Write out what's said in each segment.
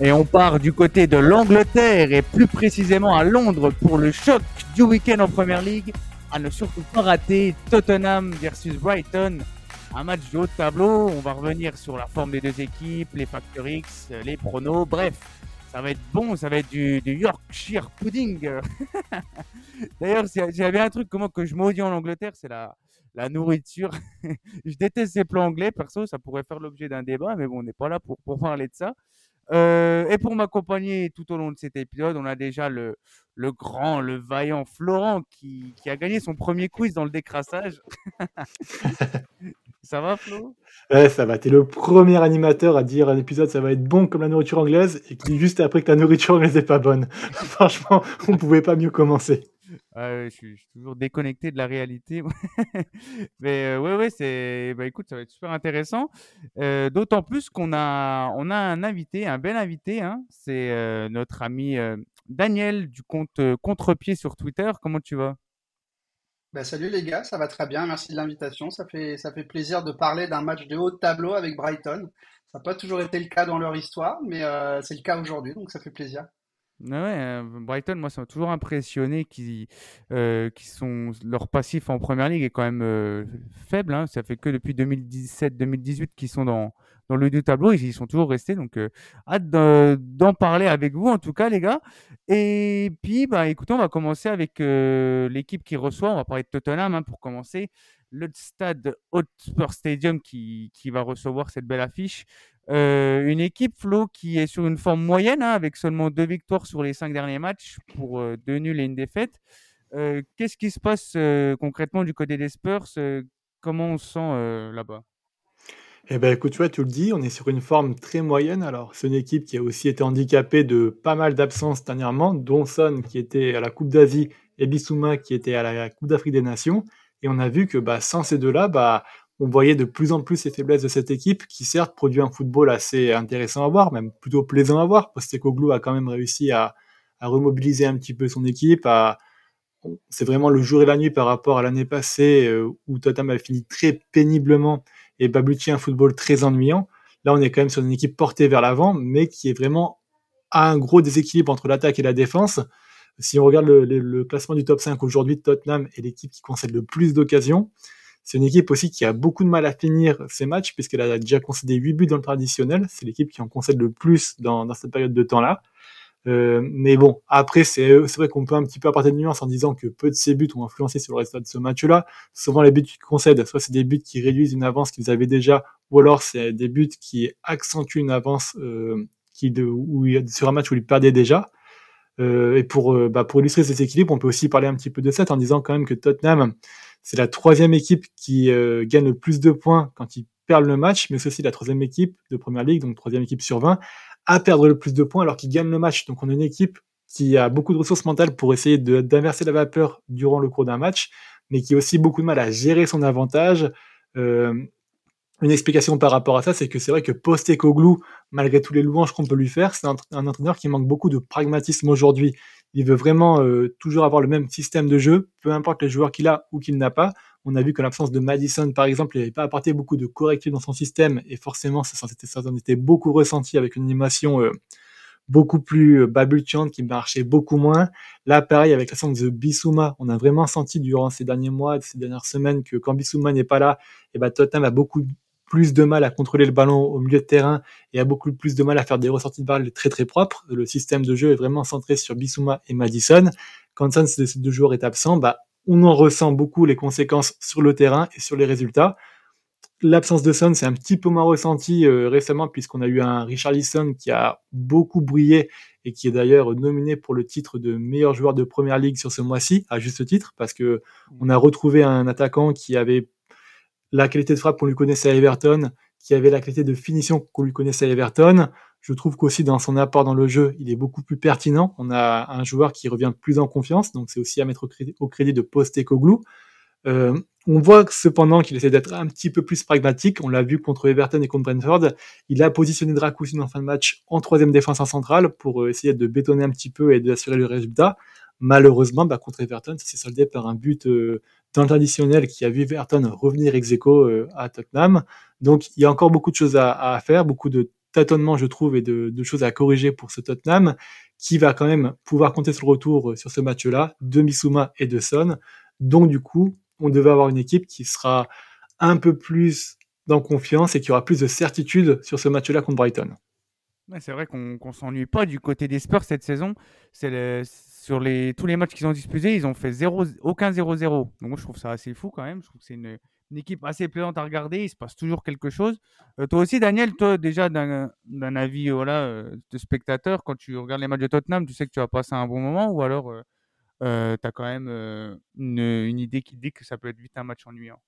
Et on part du côté de l'Angleterre et plus précisément à Londres pour le choc du week-end en Première League. À ne surtout pas rater Tottenham versus Brighton. Un match de haut tableau. On va revenir sur la forme des deux équipes, les facteurs X, les pronos. Bref, ça va être bon. Ça va être du, Yorkshire pudding. D'ailleurs, j'avais un truc comment que je maudis en Angleterre, c'est la, la nourriture. je déteste ces plans anglais, perso, ça pourrait faire l'objet d'un débat, mais bon, on n'est pas là pour, pour parler de ça. Euh, et pour m'accompagner tout au long de cet épisode, on a déjà le, le grand, le vaillant Florent qui, qui a gagné son premier quiz dans le décrassage. ça va, Flo? Ouais, ça va. T'es le premier animateur à dire un épisode ça va être bon comme la nourriture anglaise et qui juste après que ta nourriture anglaise n'est pas bonne. Franchement, on pouvait pas mieux commencer. Je, suis, toujours déconnecté de la réalité. Mais euh, ouais, c'est. Bah écoute, ça va être super intéressant. Euh, d'autant plus qu'on a, on a un invité, un bel invité. Hein. C'est euh, notre ami Daniel du compte Contrepied sur Twitter. Comment tu vas? Bah, salut les gars, ça va très bien. Merci de l'invitation. Ça fait, ça fait plaisir de parler d'un match de haut tableau avec Brighton. Ça n'a pas toujours été le cas dans leur histoire, mais c'est le cas aujourd'hui, donc ça fait plaisir. Ouais, euh, Brighton, moi, ça m'a toujours impressionné qu'ils euh, sont leur passif en première ligue est quand même euh, faible. Hein. Ça fait que depuis 2017-2018 qu'ils sont dans, dans le tableau. Ils y sont toujours restés. Donc, hâte d'en parler avec vous, en tout cas, les gars. Et puis, bah, écoutez, on va commencer avec l'équipe qui reçoit. On va parler de Tottenham hein, pour commencer. Le stade Hotspur Stadium qui, qui va recevoir cette belle affiche. Euh, une équipe, Flo, qui est sur une forme moyenne, hein, avec seulement deux victoires sur les cinq derniers matchs pour euh, deux nuls et une défaite. Euh, qu'est-ce qui se passe concrètement du côté des Spurs Comment on se sent là-bas? Eh ben, écoute, tu vois, tu le dis, on est sur une forme très moyenne. Alors, c'est une équipe qui a aussi été handicapée de pas mal d'absences dernièrement, dont Son qui était à la Coupe d'Asie et Bissouma qui était à la Coupe d'Afrique des Nations. Et on a vu que bah, sans ces deux-là, bah, on voyait de plus en plus les faiblesses de cette équipe qui certes produit un football assez intéressant à voir, même plutôt plaisant à voir. Postecoglou a quand même réussi à, remobiliser un petit peu son équipe. C'est vraiment le jour et la nuit par rapport à l'année passée euh, où Tottenham a fini très péniblement et Babucci un football très ennuyant. Là, on est quand même sur une équipe portée vers l'avant, mais qui est vraiment à un gros déséquilibre entre l'attaque et la défense. Si on regarde le, le classement du top 5 aujourd'hui, Tottenham est l'équipe qui concède le plus d'occasions. C'est une équipe aussi qui a beaucoup de mal à finir ses matchs puisqu'elle a déjà concédé 8 buts dans le traditionnel. C'est l'équipe qui en concède le plus dans, cette période de temps-là. Euh, mais bon, après, c'est vrai qu'on peut un petit peu apporter de nuance en disant que peu de ces buts ont influencé sur le résultat de ce match-là. Souvent, les buts qu'ils concèdent, soit c'est des buts qui réduisent une avance qu'ils avaient déjà, ou alors c'est des buts qui accentuent une avance euh, qui de, où, sur un match où ils perdaient déjà. Euh, et pour, euh, bah, pour illustrer cet équilibre, on peut aussi parler un petit peu de ça en disant quand même que Tottenham, c'est la troisième équipe qui euh, gagne le plus de points quand ils perdent le match, mais c'est aussi la troisième équipe de Première Ligue, donc troisième équipe sur 20, à perdre le plus de points alors qu'ils gagnent le match. Donc on a une équipe qui a beaucoup de ressources mentales pour essayer d'inverser la vapeur durant le cours d'un match, mais qui a aussi beaucoup de mal à gérer son avantage. Euh, une explication par rapport à ça, c'est que c'est vrai que Postecoglou, malgré tous les louanges qu'on peut lui faire, c'est un, entraîneur qui manque beaucoup de pragmatisme aujourd'hui il veut vraiment euh, toujours avoir le même système de jeu, peu importe les joueurs qu'il a ou qu'il n'a pas. On a vu que l'absence de Madison, par exemple, n'avait pas apporté beaucoup de correctifs dans son système, et forcément, ça, ça, en était beaucoup ressenti avec une animation euh, beaucoup plus euh, babultiante qui marchait beaucoup moins. Là, pareil, avec la de Bissouma, on a vraiment senti durant ces derniers mois, ces dernières semaines, que quand Bissouma n'est pas là, et eh ben, Tottenham a beaucoup plus de mal à contrôler le ballon au milieu de terrain et a beaucoup plus de mal à faire des ressorties de balles très très propres. Le système de jeu est vraiment centré sur Bissouma et Madison. Quand ça, ces deux joueurs est absent, bah, on en ressent beaucoup les conséquences sur le terrain et sur les résultats. L'absence de Son, c'est un petit peu moins ressenti euh, récemment puisqu'on a eu un Richarlison qui a beaucoup brillé et qui est d'ailleurs nominé pour le titre de meilleur joueur de première ligue sur ce mois-ci, à juste titre, parce que on a retrouvé un attaquant qui avait la qualité de frappe qu'on lui connaissait à Everton, qui avait la qualité de finition qu'on lui connaissait à Everton. Je trouve qu'aussi dans son apport dans le jeu, il est beaucoup plus pertinent. On a un joueur qui revient plus en confiance, donc c'est aussi à mettre au crédit, de Postecoglou. Euh, on voit cependant qu'il essaie d'être un petit peu plus pragmatique. On l'a vu contre Everton et contre Brentford. Il a positionné Dracusin en fin de match en troisième défense en centrale pour euh, essayer de bétonner un petit peu et d'assurer le résultat. Malheureusement, bah, contre Everton, ça s'est soldé par un but euh, traditionnel qui a vu Everton revenir ex aequo euh, à Tottenham. Donc il y a encore beaucoup de choses à, faire, beaucoup de tâtonnements, je trouve, et de, choses à corriger pour ce Tottenham, qui va quand même pouvoir compter sur le retour sur ce match-là de Missouma et de Son. Donc du coup, on devait avoir une équipe qui sera un peu plus dans confiance et qui aura plus de certitude sur ce match-là contre Brighton. c'est vrai qu'on ne s'ennuie pas du côté des Spurs cette saison. C'est sur les, tous les matchs qu'ils ont disputés, ils ont fait zéro, aucun 0-0. Donc je trouve ça assez fou quand même. Je trouve que c'est une, équipe assez plaisante à regarder. Il se passe toujours quelque chose. Euh, toi aussi, Daniel, toi déjà d'un avis voilà, euh, de spectateur, quand tu regardes les matchs de Tottenham, tu sais que tu vas passer un bon moment ou alors euh, tu as quand même une, idée qui dit que ça peut être vite un match ennuyant?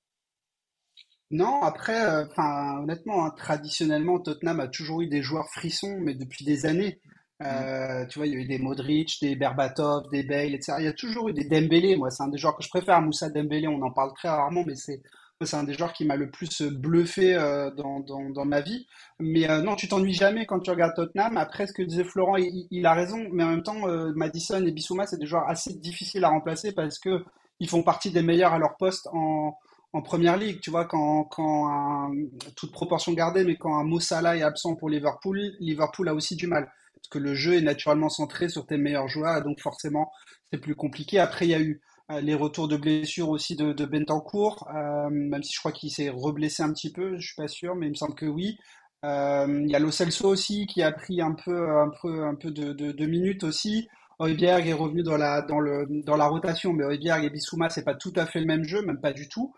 Non, après, euh, enfin, honnêtement, hein, traditionnellement, Tottenham a toujours eu des joueurs frissons, mais depuis des années. Euh, mm. tu vois, il y a eu des Modric, des Berbatov, des Bale, etc. Il y a toujours eu des Dembélé. Moi, c'est un des joueurs que je préfère. Moussa Dembélé, on en parle très rarement, mais c'est c'est un des joueurs qui m'a le plus bluffé euh, dans, dans, dans, ma vie. Mais non, tu t'ennuies jamais quand tu regardes Tottenham. Après, ce que disait Florent, il, a raison. Mais en même temps, Madison et Bissouma, c'est des joueurs assez difficiles à remplacer parce que ils font partie des meilleurs à leur poste en, en première ligue, tu vois, quand, quand toute proportion gardée, mais quand un Mossala est absent pour Liverpool, Liverpool a aussi du mal. Que le jeu est naturellement centré sur tes meilleurs joueurs, donc forcément, c'est plus compliqué. Après, il y a eu euh, les retours de blessures aussi de, de Bentancourt, euh, même si je crois qu'il s'est reblessé un petit peu, je suis pas sûr, mais il me semble que oui. Euh, il y a Lo Celso aussi qui a pris un peu, un peu, un peu de, minutes aussi. Højbjerg est revenu dans la, dans le, dans la rotation, mais Højbjerg et Bissouma, c'est pas tout à fait le même jeu, même pas du tout.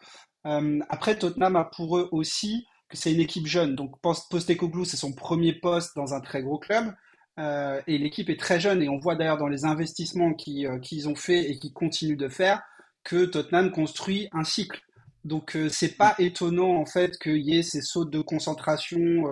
Après, Tottenham a pour eux aussi que c'est une équipe jeune. Donc, Postecoglou, c'est son premier poste dans un très gros club. Euh, et l'équipe est très jeune. Et on voit d'ailleurs dans les investissements euh, qu'ils ont fait et qu'ils continuent de faire que Tottenham construit un cycle. Donc, c'est pas étonnant en fait qu'il y ait ces sautes de concentration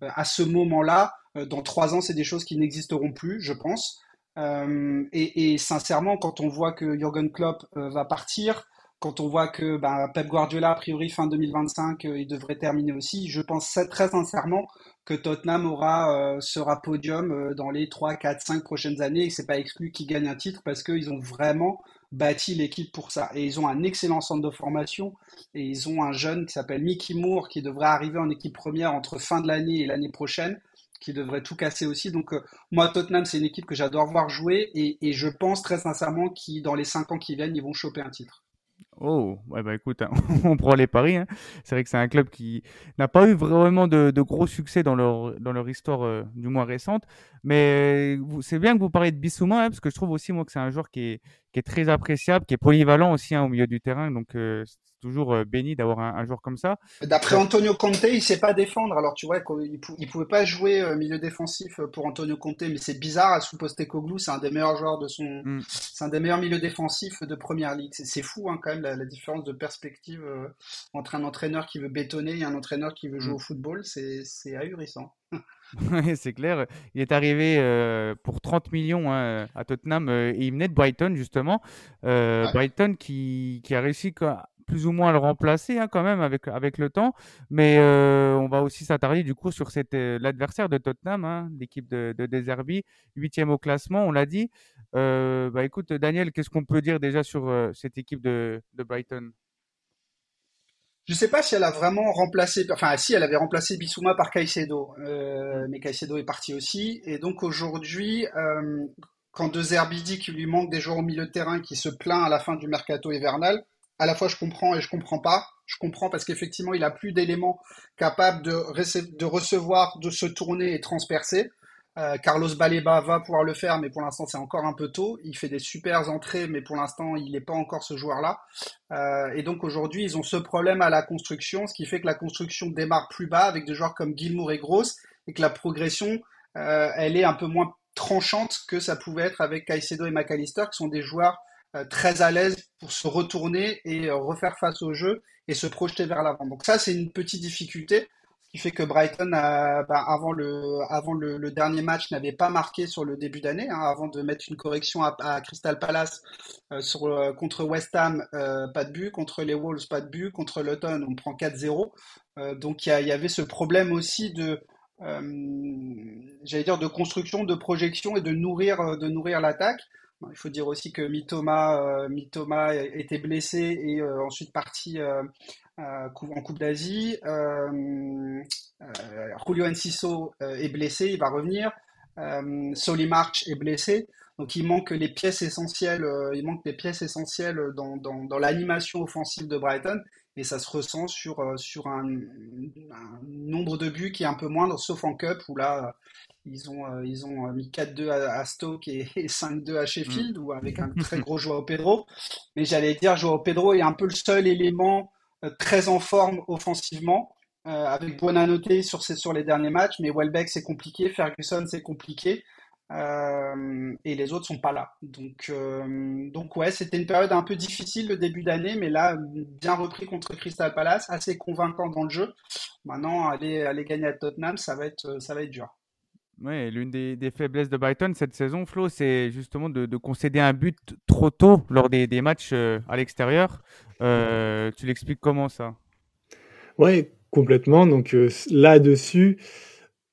à ce moment-là. dans trois ans, c'est des choses qui n'existeront plus, je pense. Et, et, sincèrement, quand on voit que Jürgen Klopp va partir, quand on voit que bah, Pep Guardiola, a priori, fin 2025, euh, il devrait terminer aussi, je pense très sincèrement que Tottenham aura, euh, sera podium euh, dans les 3, 4, 5 prochaines années et c'est pas exclu qu'ils gagnent un titre parce qu'ils ont vraiment bâti l'équipe pour ça. Et ils ont un excellent centre de formation et ils ont un jeune qui s'appelle Mickey Moore qui devrait arriver en équipe première entre fin de l'année et l'année prochaine qui devrait tout casser aussi. Donc moi, Tottenham, c'est une équipe que j'adore voir jouer et, et je pense très sincèrement qu'ils, dans les 5 ans qui viennent, ils vont choper un titre. Oh, ouais, bah écoute, hein, on prend les paris. Hein. C'est vrai que c'est un club qui n'a pas eu vraiment de, gros succès dans leur, dans leur histoire, euh, du moins récente. Mais c'est bien que vous parliez de Bissouma, hein, parce que je trouve aussi, moi, que c'est un joueur qui est, qui est très appréciable, qui est polyvalent aussi au milieu du terrain. Donc, euh, toujours euh, béni d'avoir un, joueur comme ça. D'après Antonio Conte, il sait pas défendre. Alors tu vois, il, ne pouvait pas jouer euh, milieu défensif euh, pour Antonio Conte, mais c'est bizarre. À sous Postecoglou, c'est un des meilleurs joueurs de son, mm. c'est un des meilleurs milieux défensifs de première ligue. C'est fou hein, quand même la, différence de perspective entre un entraîneur qui veut bétonner et un entraîneur qui veut jouer mm. au football. C'est ahurissant. Oui, c'est clair. Il est arrivé pour 30 millions hein, à Tottenham et il venait de Brighton justement. Brighton qui, qui, a réussi plus ou moins le remplacer hein, quand même avec, avec le temps. Mais euh, on va aussi s'attarder du coup sur euh, l'adversaire de Tottenham, hein, l'équipe de, de Deserbi, huitième au classement, on l'a dit. Euh, bah, écoute, Daniel, qu'est-ce qu'on peut dire déjà sur cette équipe de, de Brighton? Je ne sais pas si elle a vraiment remplacé, enfin si elle avait remplacé Bissouma par Caicedo, mais Caicedo est parti aussi. Et donc aujourd'hui, quand De Zerbi dit qu'il lui manque des joueurs au milieu de terrain qui se plaint à la fin du mercato hivernal, à la fois je comprends et je comprends pas. Je comprends parce qu'effectivement, il a plus d'éléments capables de, recevoir, de se tourner et transpercer. Euh, Carlos Baleba va pouvoir le faire, mais pour l'instant, c'est encore un peu tôt. Il fait des super entrées, mais pour l'instant, il n'est pas encore ce joueur-là. Euh, et donc aujourd'hui, ils ont ce problème à la construction, ce qui fait que la construction démarre plus bas avec des joueurs comme Gilmour et Gross, et que la progression, euh, elle est un peu moins tranchante que ça pouvait être avec Caicedo et McAllister, qui sont des joueurs très à l'aise pour se retourner et euh, refaire face au jeu et se projeter vers l'avant. Donc ça, c'est une petite difficulté, qui fait que Brighton, bah, avant, le, dernier match, n'avait pas marqué sur le début d'année, hein, avant de mettre une correction à, Crystal Palace euh, contre West Ham, pas de but, contre les Wolves, pas de but, contre Luton, on prend 4-0. donc il y, y, avait ce problème aussi de... construction, de projection et de nourrir l'attaque. Il faut dire aussi que Mitoma, euh, Mitoma était blessé et euh, ensuite parti euh, en Coupe d'Asie. Julio Enciso est blessé, il va revenir. Soli March est blessé. Donc il manque les pièces essentielles, il manque des pièces essentielles dans, dans, dans l'animation offensive de Brighton et ça se ressent sur, sur un, un, nombre de buts qui est un peu moindre, sauf en Cup où là ils ont, euh, ils ont euh, mis 4-2 à, Stoke et, 5-2 à Sheffield, ou avec un très gros Joao Pedro. Mais j'allais dire, Joao Pedro est un peu le seul élément euh, très en forme offensivement, avec Buonanotte sur, sur les derniers matchs, mais Welbeck c'est compliqué, Ferguson c'est compliqué. et les autres sont pas là. Donc, donc ouais, c'était une période un peu difficile le début d'année, mais là, bien repris contre Crystal Palace, assez convaincant dans le jeu. Maintenant, aller, aller gagner à Tottenham, ça va être, ça va être dur. Oui, l'une des, faiblesses de Brighton cette saison, Flo, c'est justement de, concéder un but trop tôt lors des, matchs euh, à l'extérieur. Euh, tu l'expliques comment ça? Oui, complètement. Donc euh, là-dessus,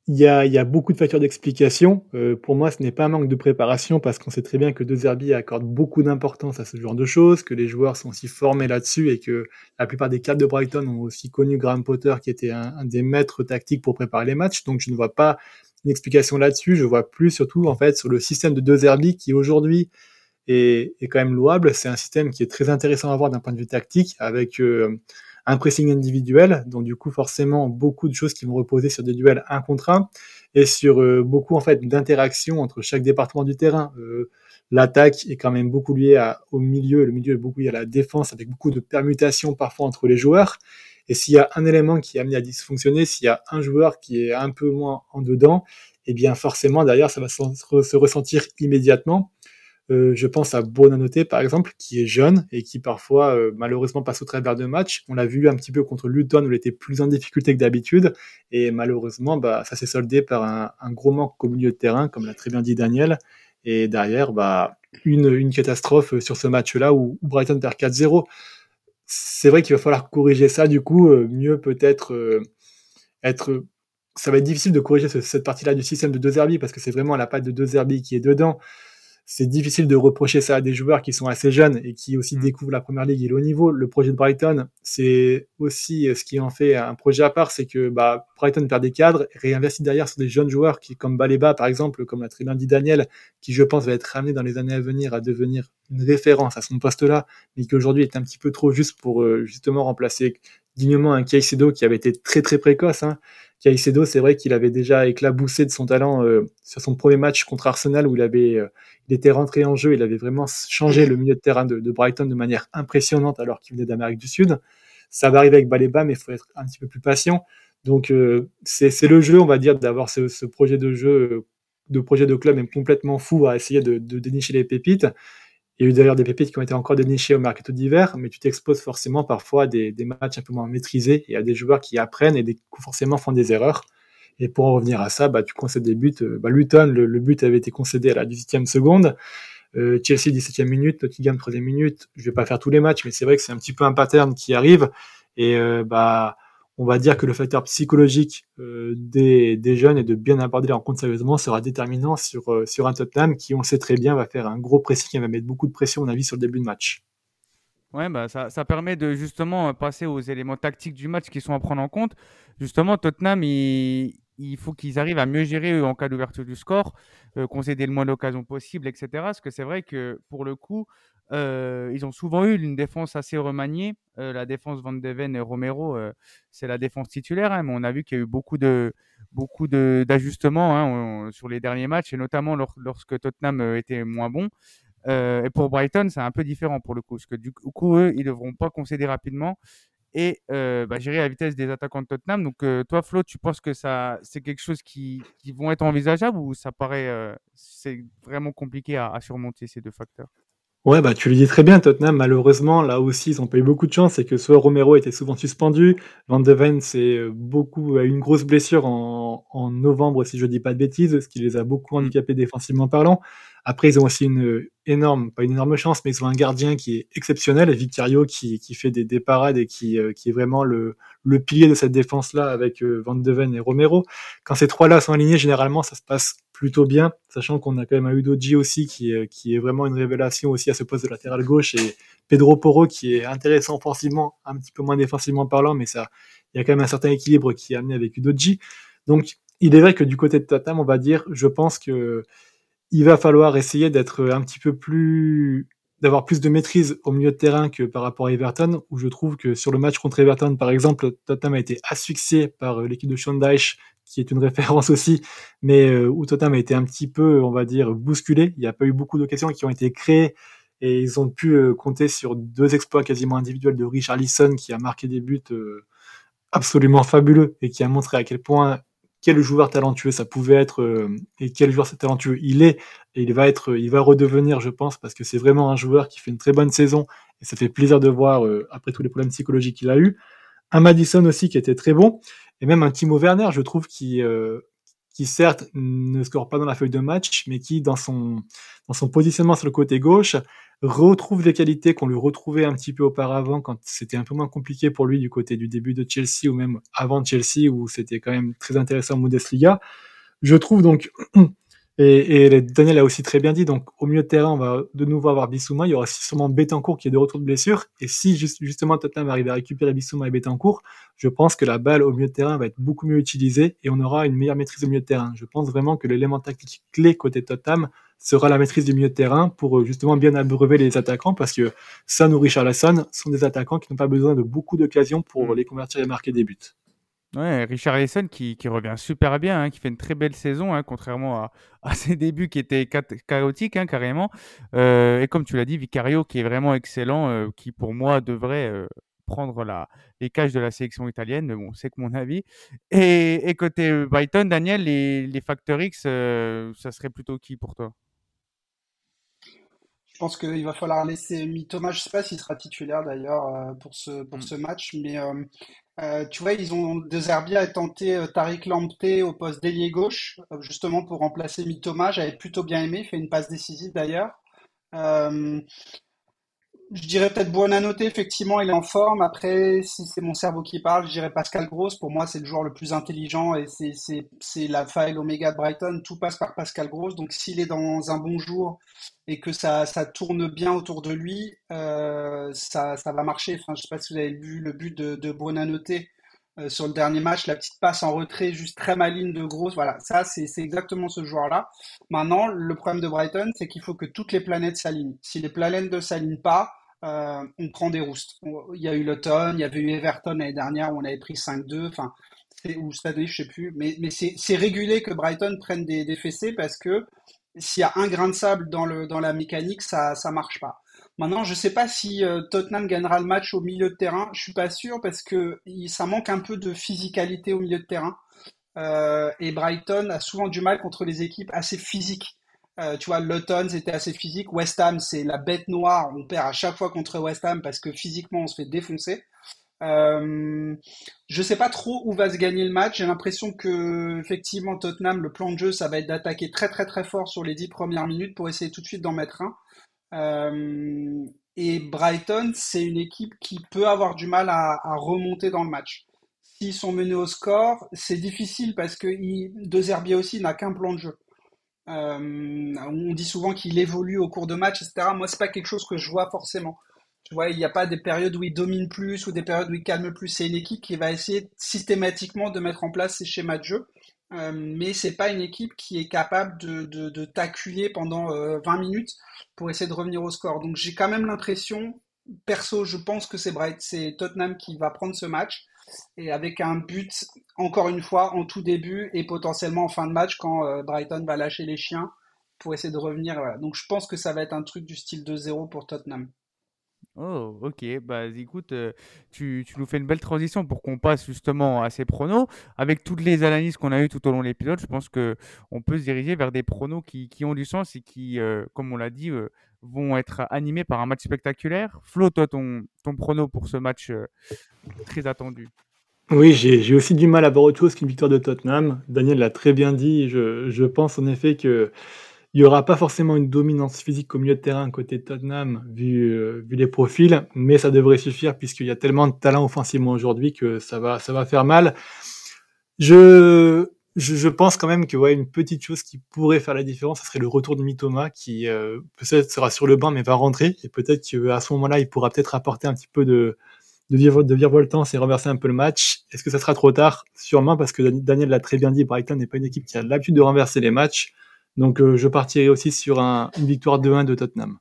il y a, beaucoup de facteurs d'explication. pour moi, ce n'est pas un manque de préparation parce qu'on sait très bien que De Zerbi accorde beaucoup d'importance à ce genre de choses, que les joueurs sont aussi formés là-dessus et que la plupart des cadres de Brighton ont aussi connu Graham Potter qui était un, un des maîtres tactiques pour préparer les matchs. Donc je ne vois pas une explication là-dessus. Je vois plus surtout en fait sur le système de deux Herbie qui aujourd'hui est, est, quand même louable. C'est un système qui est très intéressant à voir d'un point de vue tactique avec euh, un pressing individuel, donc du coup forcément beaucoup de choses qui vont reposer sur des duels un contre un et sur euh, beaucoup en fait d'interactions entre chaque département du terrain. Euh, L'attaque est quand même beaucoup liée au milieu, le milieu est beaucoup lié à la défense avec beaucoup de permutations parfois entre les joueurs. Et s'il y a un élément qui est amené à dysfonctionner, s'il y a un joueur qui est un peu moins en dedans, eh bien forcément derrière ça va se ressentir immédiatement. Euh, je pense à Bonanote par exemple, qui est jeune et qui parfois euh, malheureusement passe au travers de matchs. On l'a vu un petit peu contre Luton où il était plus en difficulté que d'habitude et malheureusement bah, ça s'est soldé par un, gros manque au milieu de terrain, comme l'a très bien dit Daniel. Et derrière, bah, une, catastrophe sur ce match-là où Brighton perd 4-0 c'est vrai qu'il va falloir corriger ça. Du coup, euh, mieux peut-être euh, être. Ça va être difficile de corriger cette partie-là du système de deux herbies parce que c'est vraiment la patte de deux herbies qui est dedans c'est difficile de reprocher ça à des joueurs qui sont assez jeunes et qui aussi mm. découvrent la première ligue et le haut niveau. Le projet de Brighton, c'est aussi euh, ce qui en fait un projet à part, c'est que bah, Brighton perd des cadres, réinvestit derrière sur des jeunes joueurs qui, comme Baleba par exemple, comme l'a très bien dit Daniel, qui je pense va être ramené dans les années à venir à devenir une référence à son poste-là, mais qui aujourd'hui est un petit peu trop juste pour euh, justement remplacer dignement un Caicedo qui avait été très très précoce. Hein. Caicedo, c'est vrai qu'il avait déjà éclaboussé de son talent euh, sur son premier match contre Arsenal où il avait, euh, il était rentré en jeu, il avait vraiment changé le milieu de terrain de, Brighton de manière impressionnante alors qu'il venait d'Amérique du Sud. Ça va arriver avec Baleba, mais il faut être un petit peu plus patient. Donc euh, c'est le jeu, on va dire, d'avoir ce, ce, projet de jeu, de projet de club même complètement fou à essayer de, de dénicher les pépites. Il y a eu d'ailleurs des pépites qui ont été encore dénichées au mercato d'hiver, mais tu t'exposes forcément parfois à des, matchs un peu moins maîtrisés et à des joueurs qui apprennent et des, forcément font des erreurs. Et pour en revenir à ça, bah, tu concèdes des buts. Euh, bah, Luton, le, but avait été concédé à la 18e seconde. Euh, Chelsea, 17e minute. Nottingham, 3e minute. Je vais pas faire tous les matchs, mais c'est vrai que c'est un petit peu un pattern qui arrive. Et euh, bah, on va dire que le facteur psychologique euh, des, jeunes et de bien aborder leur compte sérieusement sera déterminant sur, euh, sur un Tottenham qui, on sait très bien, va faire un gros pressing et va mettre beaucoup de pression, à mon avis, sur le début de match. Ouais, bah ça, ça, permet de justement passer aux éléments tactiques du match qui sont à prendre en compte. Justement, Tottenham, il, faut qu'ils arrivent à mieux gérer en cas d'ouverture du score, euh, concéder le moins d'occasions possible, etc. Parce que c'est vrai que pour le coup, euh, ils ont souvent eu une défense assez remaniée. Euh, la défense Van de Ven et Romero, euh, c'est la défense titulaire, hein, mais on a vu qu'il y a eu beaucoup de beaucoup d'ajustements hein, sur les derniers matchs, et notamment lorsque Tottenham était moins bon. et pour Brighton, c'est un peu différent pour le coup, parce que du coup, eux, ils ne devront pas concéder rapidement et bah, gérer la vitesse des attaquants de Tottenham. Donc, toi, Flo, tu penses que ça, c'est quelque chose qui, qui vont être envisageable ou ça paraît, c'est vraiment compliqué à surmonter ces deux facteurs? Ouais, bah, tu le dis très bien, Tottenham, malheureusement, là aussi, ils ont pas eu beaucoup de chance, c'est que soit Romero était souvent suspendu, Van de Ven, c'est euh, beaucoup, a eu une grosse blessure en, en novembre, si je dis pas de bêtises, ce qui les a beaucoup mm. handicapés défensivement parlant. Après, ils ont aussi une énorme, pas une énorme chance, mais ils ont un gardien qui est exceptionnel, Victorio, qui, qui fait des, des parades et qui, euh, qui est vraiment le, le pilier de cette défense-là avec euh, Van de Ven et Romero. Quand ces trois-là sont alignés, généralement, ça se passe plutôt bien, sachant qu'on a quand même un Udoji aussi qui, est, qui est vraiment une révélation aussi à ce poste de latéral gauche et Pedro Porro qui est intéressant offensivement, un petit peu moins défensivement parlant, mais ça, il y a quand même un certain équilibre qui est amené avec Udoji. Donc, il est vrai que du côté de Tottenham, on va dire, je pense que il va falloir essayer d'être un petit peu plus d'avoir plus de maîtrise au milieu de terrain que par rapport à Everton, où je trouve que sur le match contre Everton, par exemple, Tottenham a été asphyxié par l'équipe de Sean qui est une référence aussi, mais euh, où Tottenham a été un petit peu, on va dire, bousculé. Il n'y a pas eu beaucoup d'occasions qui ont été créées et ils ont pu euh, compter sur deux exploits quasiment individuels de Richarlison qui a marqué des buts euh, absolument fabuleux et qui a montré à quel point quel joueur talentueux ça pouvait être et quel joueur talentueux il est et il va être il va redevenir je pense parce que c'est vraiment un joueur qui fait une très bonne saison et ça fait plaisir de voir après tous les problèmes psychologiques qu'il a eu un Madison aussi qui était très bon et même un Timo Werner je trouve qui qui certes ne score pas dans la feuille de match mais qui dans son dans son positionnement sur le côté gauche retrouve les qualités qu'on lui retrouvait un petit peu auparavant quand c'était un peu moins compliqué pour lui du côté du début de Chelsea ou même avant Chelsea où c'était quand même très intéressant en Bundesliga. Je trouve donc Et, et, Daniel a aussi très bien dit, donc au milieu de terrain, on va de nouveau avoir Bissouma. Il y aura sûrement Betancourt qui est de retour de blessure. Et si justement Tottenham arrive à récupérer Bissouma et Betancourt, je pense que la balle au milieu de terrain va être beaucoup mieux utilisée et on aura une meilleure maîtrise au milieu de terrain. Je pense vraiment que l'élément tactique clé côté Tottenham sera la maîtrise du milieu de terrain pour justement bien abreuver les attaquants parce que Son ou Richarlison sont des attaquants qui n'ont pas besoin de beaucoup d'occasions pour mm. les convertir et marquer des buts. Richard Ellison qui, revient super bien, hein, qui fait une très belle saison, hein, contrairement à, ses débuts qui étaient chaotiques hein, carrément. Euh, et comme tu l'as dit, Vicario qui est vraiment excellent, euh, qui pour moi devrait euh, prendre les cages de la sélection italienne, mais bon, c'est que mon avis. Et, côté Brighton, Daniel, les, les Factor X, ça serait plutôt qui pour toi? Pense qu'il va falloir laisser Thomas, je ne sais pas s'il sera titulaire d'ailleurs pour ce, pour mmh. ce match, mais euh, tu vois, ils ont De Zerbi a tenté euh, Tariq Lamptey au poste d'ailier gauche, euh, justement pour remplacer Mitoma. J'avais plutôt bien aimé, il fait une passe décisive d'ailleurs. Je dirais peut-être Buonanotte, effectivement, il est en forme. Après, si c'est mon cerveau qui parle, je dirais Pascal Gross. Pour moi, c'est le joueur le plus intelligent et c'est la faille l'oméga de Brighton. Tout passe par Pascal Gross. Donc, s'il est dans un bon jour et que ça, ça tourne bien autour de lui, euh, ça, ça, va marcher. Enfin, je ne sais pas si vous avez vu le but de, de Buonanotte euh, sur le dernier match, la petite passe en retrait, juste très maligne de grosse. Voilà, ça, c'est exactement ce joueur-là. Maintenant, le problème de Brighton, c'est qu'il faut que toutes les planètes s'alignent. Si les planètes ne s'alignent pas, euh, on prend des roustes. Il y a eu l'automne, il y avait eu Everton l'année dernière où on avait pris 5-2. Enfin, ou Stade, je sais plus. Mais, c'est régulé que Brighton prenne des, des fessées parce que s'il y a un grain de sable dans, la mécanique, ça ne marche pas. Maintenant, je ne sais pas si euh, Tottenham gagnera le match au milieu de terrain. Je suis pas sûr parce que ça manque un peu de physicalité au milieu de terrain. Euh, et Brighton a souvent du mal contre les équipes assez physiques. Euh, tu vois, Luton, c'était assez physique. West Ham, c'est la bête noire. On perd à chaque fois contre West Ham parce que physiquement, on se fait défoncer. Euh, je sais pas trop où va se gagner le match. J'ai l'impression que effectivement Tottenham, le plan de jeu, ça va être d'attaquer très très très fort sur les dix premières minutes pour essayer tout de suite d'en mettre un. Euh, et Brighton, c'est une équipe qui peut avoir du mal à, remonter dans le match. S'ils sont menés au score, c'est difficile parce que De Zerbi aussi n'a qu'un plan de jeu. Euh, on dit souvent qu'il évolue au cours de match, etc. Moi, c'est pas quelque chose que je vois forcément. Tu vois, il n'y a pas des périodes où il domine plus ou des périodes où il calme plus. C'est une équipe qui va essayer systématiquement de mettre en place ses schémas de jeu. Euh, mais c'est pas une équipe qui est capable de, de, t'acculer pendant 20 euh, minutes pour essayer de revenir au score. Donc j'ai quand même l'impression, perso, je pense que c'est c'est Tottenham qui va prendre ce match et avec un but encore une fois en tout début et potentiellement en fin de match quand euh, Brighton va lâcher les chiens pour essayer de revenir. Donc je pense que ça va être un truc du style 2-0 pour Tottenham. Oh, ok. Bah, écoute, euh, tu, tu nous fais une belle transition pour qu'on passe justement à ces pronos. Avec toutes les analyses qu'on a eues tout au long de l'épisode, je pense que on peut se diriger vers des pronos qui, qui ont du sens et qui, euh, comme on l'a dit, vont être animés par un match spectaculaire. Flo, toi, ton, ton prono pour ce match très attendu. Oui, j'ai aussi du mal à voir autre chose qu'une victoire de Tottenham. Daniel l'a très bien dit. Je, je pense en effet que il y aura pas forcément une dominance physique au milieu de terrain côté Tottenham, vu, euh, vu les profils, mais ça devrait suffire puisqu'il y a tellement de talent offensivement aujourd'hui que ça va, ça va faire mal. Je, je, pense quand même que ouais, une petite chose qui pourrait faire la différence, ce serait le retour de Mitoma qui euh, peut-être sera sur le banc mais va rentrer et peut-être qu'à ce moment-là, il pourra peut-être apporter un petit peu de, de, de virevoltance et renverser un peu le match. Est-ce que ça sera trop tard? Sûrement parce que Daniel l'a très bien dit, Brighton n'est pas une équipe qui a l'habitude de renverser les matchs. Donc je partirai aussi sur un, une victoire 2-1 de Tottenham.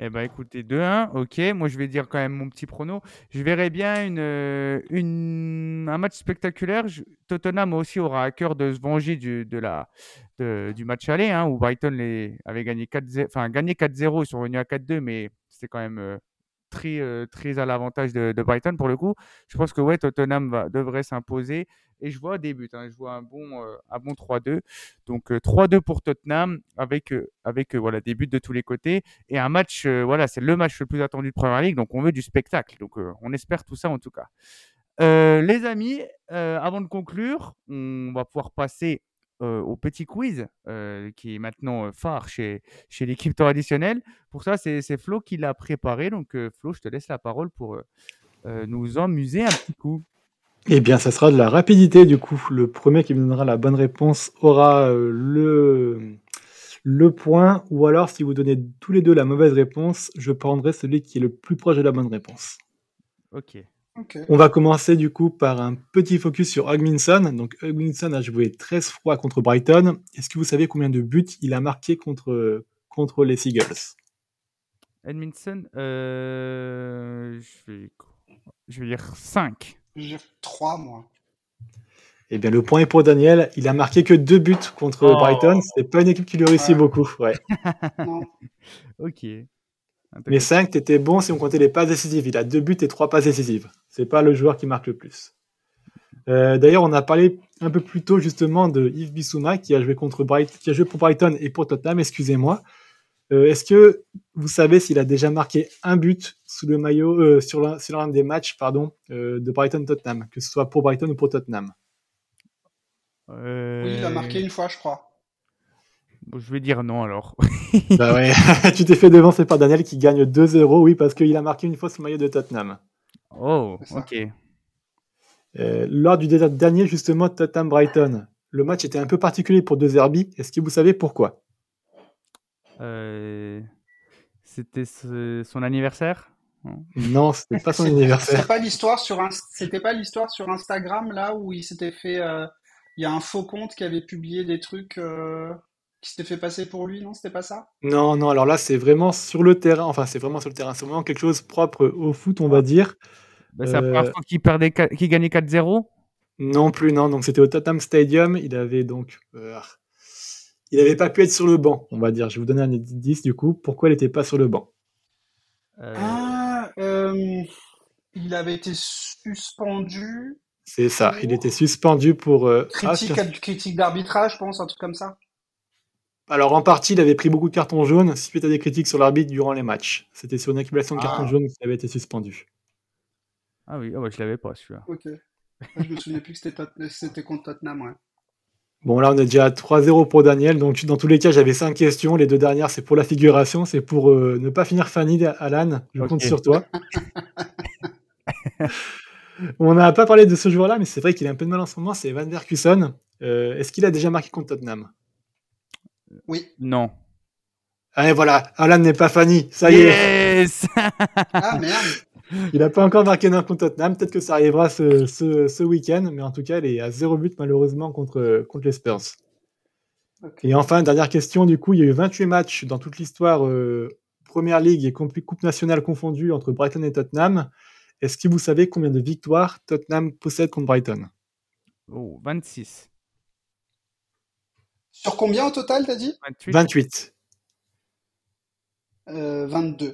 Eh ben écoutez, 2-1, ok. Moi, je vais dire quand même mon petit prono. Je verrai bien une, euh, un match spectaculaire. Tottenham aussi aura à cœur de se venger du, match aller, hein, où Brighton avait gagné 4-0. Enfin, gagné 4-0, ils sont revenus à 4-2, mais c'était quand même euh, très, euh, très à l'avantage de, Brighton pour le coup. Je pense que ouais, Tottenham devrait s'imposer. Et je vois des buts. Hein. Je vois un bon, euh, un bon 3-2. Donc 3-2 euh, pour Tottenham avec, avec voilà, des buts de tous les côtés. Et un match, voilà, c'est le match le plus attendu de Premier League. Donc on veut du spectacle. Donc on espère tout ça en tout cas. les amis, avant de conclure, on va pouvoir passer au petit quiz qui est maintenant phare chez, chez l'équipe traditionnelle. Pour ça, c'est Flo qui l'a préparé. Donc, Flo, je te laisse la parole pour nous amuser un petit coup. Eh bien, ça sera de la rapidité du coup. Le premier qui me donnera la bonne réponse aura le, le point. Ou alors, si vous donnez tous les deux la mauvaise réponse, je prendrai celui qui est le plus proche de la bonne réponse. Ok. On va commencer du coup par un petit focus sur Hugminson. Donc Hugminson a joué 13 fois contre Brighton. Est-ce que vous savez combien de buts il a marqué contre, contre les Seagulls? Edmondson, euh, je, vais, je vais dire 5. Je vais dire 3 moi. Eh bien, le point est pour Daniel. Il a marqué que 2 buts contre oh. Brighton. C'est pas une équipe qui lui réussit beaucoup. Ouais. ok. Mais 5, t'étais bon si on comptait les passes décisives. Il a 2 buts et 3 passes décisives. C'est pas le joueur qui marque le plus. Euh, d'ailleurs, on a parlé un peu plus tôt justement de Yves Bissouma qui a joué contre Brighton, qui a joué pour Brighton et pour Tottenham. Excusez-moi. Euh, est-ce que vous savez s'il a déjà marqué un but sous le maillot euh, sur l'un des matchs pardon de Brighton Tottenham, que ce soit pour Brighton ou pour Tottenham? Oui, il a marqué une fois, je crois je vais dire non alors. bah ouais, tu t'es fait devancer par Daniel qui gagne 2-0, oui, parce qu'il a marqué une fois ce maillot de Tottenham. Oh, ok. Euh, lors du dernier, justement, Tottenham-Brighton, le match était un peu particulier pour deux Zerbi. Est-ce que vous savez pourquoi? Euh, C'était son anniversaire? Non, c'était pas son anniversaire. C'était pas l'histoire sur c'était pas l'histoire sur Instagram là où il s'était fait. Euh, il y a un faux compte qui avait publié des trucs qui s'était fait passer pour lui, non C'était pas ça? Non, non, alors là, c'est vraiment sur le terrain. Enfin, c'est vraiment sur le terrain. C'est vraiment quelque chose propre au foot, on va dire. Bah, c'est la première euh, fois qu'il perdait, qu'il gagnait 4-0 Non plus, non. Donc, c'était au Tottenham Stadium. Il avait donc. Euh, il n'avait pas pu être sur le banc, on va dire. Je vais vous donner un indice, du coup. Pourquoi il n'était pas sur le banc? Euh... Ah, il avait été suspendu. C'est ça, il était suspendu pour. Euh, ah, critique, critique d'arbitrage, je pense, un truc comme ça. Alors en partie, il avait pris beaucoup de cartons jaunes suite à des critiques sur l'arbitre durant les matchs. C'était sur une accumulation de cartons ah. jaunes qu'il avait été suspendu. Ah oui, oh, je l'avais pas celui-là. Ok. Je me souvenais plus que c'était contre Tottenham, ouais. Bon, là, on est déjà à 3-0 pour Daniel. Donc, dans tous les cas, j'avais 5 questions. Les deux dernières, c'est pour la figuration. C'est pour euh, ne pas finir Fanny, Alan. Je compte sur toi. on n'a pas parlé de ce joueur-là, mais c'est vrai qu'il a un peu de mal en ce moment. C'est Van Der Euh, Est-ce qu'il a déjà marqué contre Tottenham? Oui. Non. Allez, voilà, Alan n'est pas Fanny, ça y est. ah merde. Il n'a pas encore marqué d'un contre Tottenham, peut-être que ça arrivera ce, ce, week-end, mais en tout cas, il est à zéro but malheureusement contre, contre les Spurs. Et enfin, dernière question, du coup, il y a eu 28 matchs dans toute l'histoire euh, Première Ligue et Coupe nationale confondue entre Brighton et Tottenham. Est-ce que vous savez combien de victoires Tottenham possède contre Brighton? Oh, 26. Sur combien au total, t'as dit? 28. 22. Euh,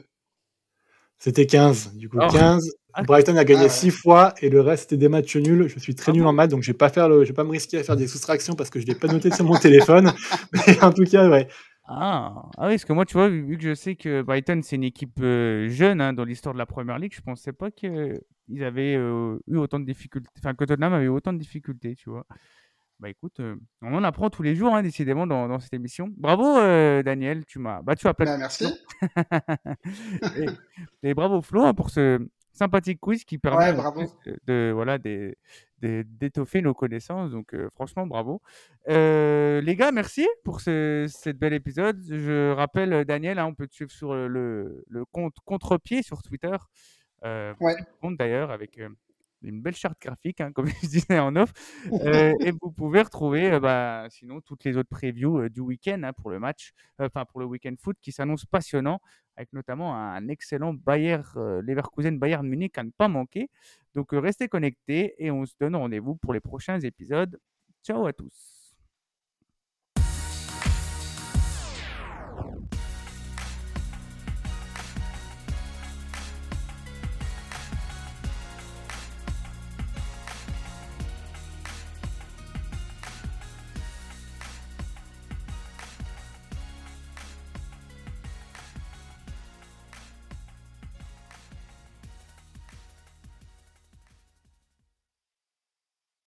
c'était 15. Du coup, 15. Ah. Brighton a gagné 6 ah fois et le reste c'était des matchs nuls. Je suis très ah nul en maths donc je vais je vais pas me risquer à faire des soustractions parce que je l'ai pas noté sur mon téléphone. Mais en tout cas, ouais. Ah. ah oui, parce que moi, tu vois, vu que je sais que Brighton c'est une équipe euh, jeune hein, dans l'histoire de la Première Ligue, je pensais pas qu'ils avaient euh, eu autant de difficultés, enfin que Tottenham avait eu autant de difficultés, tu vois. Bah écoute, euh, on en apprend tous les jours, hein, décidément, dans, cette émission. Bravo, euh, Daniel, tu m'as battu à plein bah, Merci. et, bravo, Flo, hein, pour ce sympathique quiz qui permet de, voilà, d'étoffer nos connaissances. Donc, euh, franchement, bravo. les gars, merci pour ce, cette bel épisode. Je rappelle, Daniel, hein, on peut te suivre sur le, le compte Contre-Pied sur Twitter. Euh, Ouais. compte d'ailleurs avec euh, une belle charte graphique, hein, comme je disais en off. Euh, et vous pouvez retrouver euh, bah, sinon toutes les autres previews euh, du week-end hein, pour le match, enfin pour le week-end foot qui s'annonce passionnant, avec notamment un excellent Bayer Leverkusen Bayern Munich à ne pas manquer. Donc restez connectés et on se donne rendez-vous pour les prochains épisodes. Ciao à tous.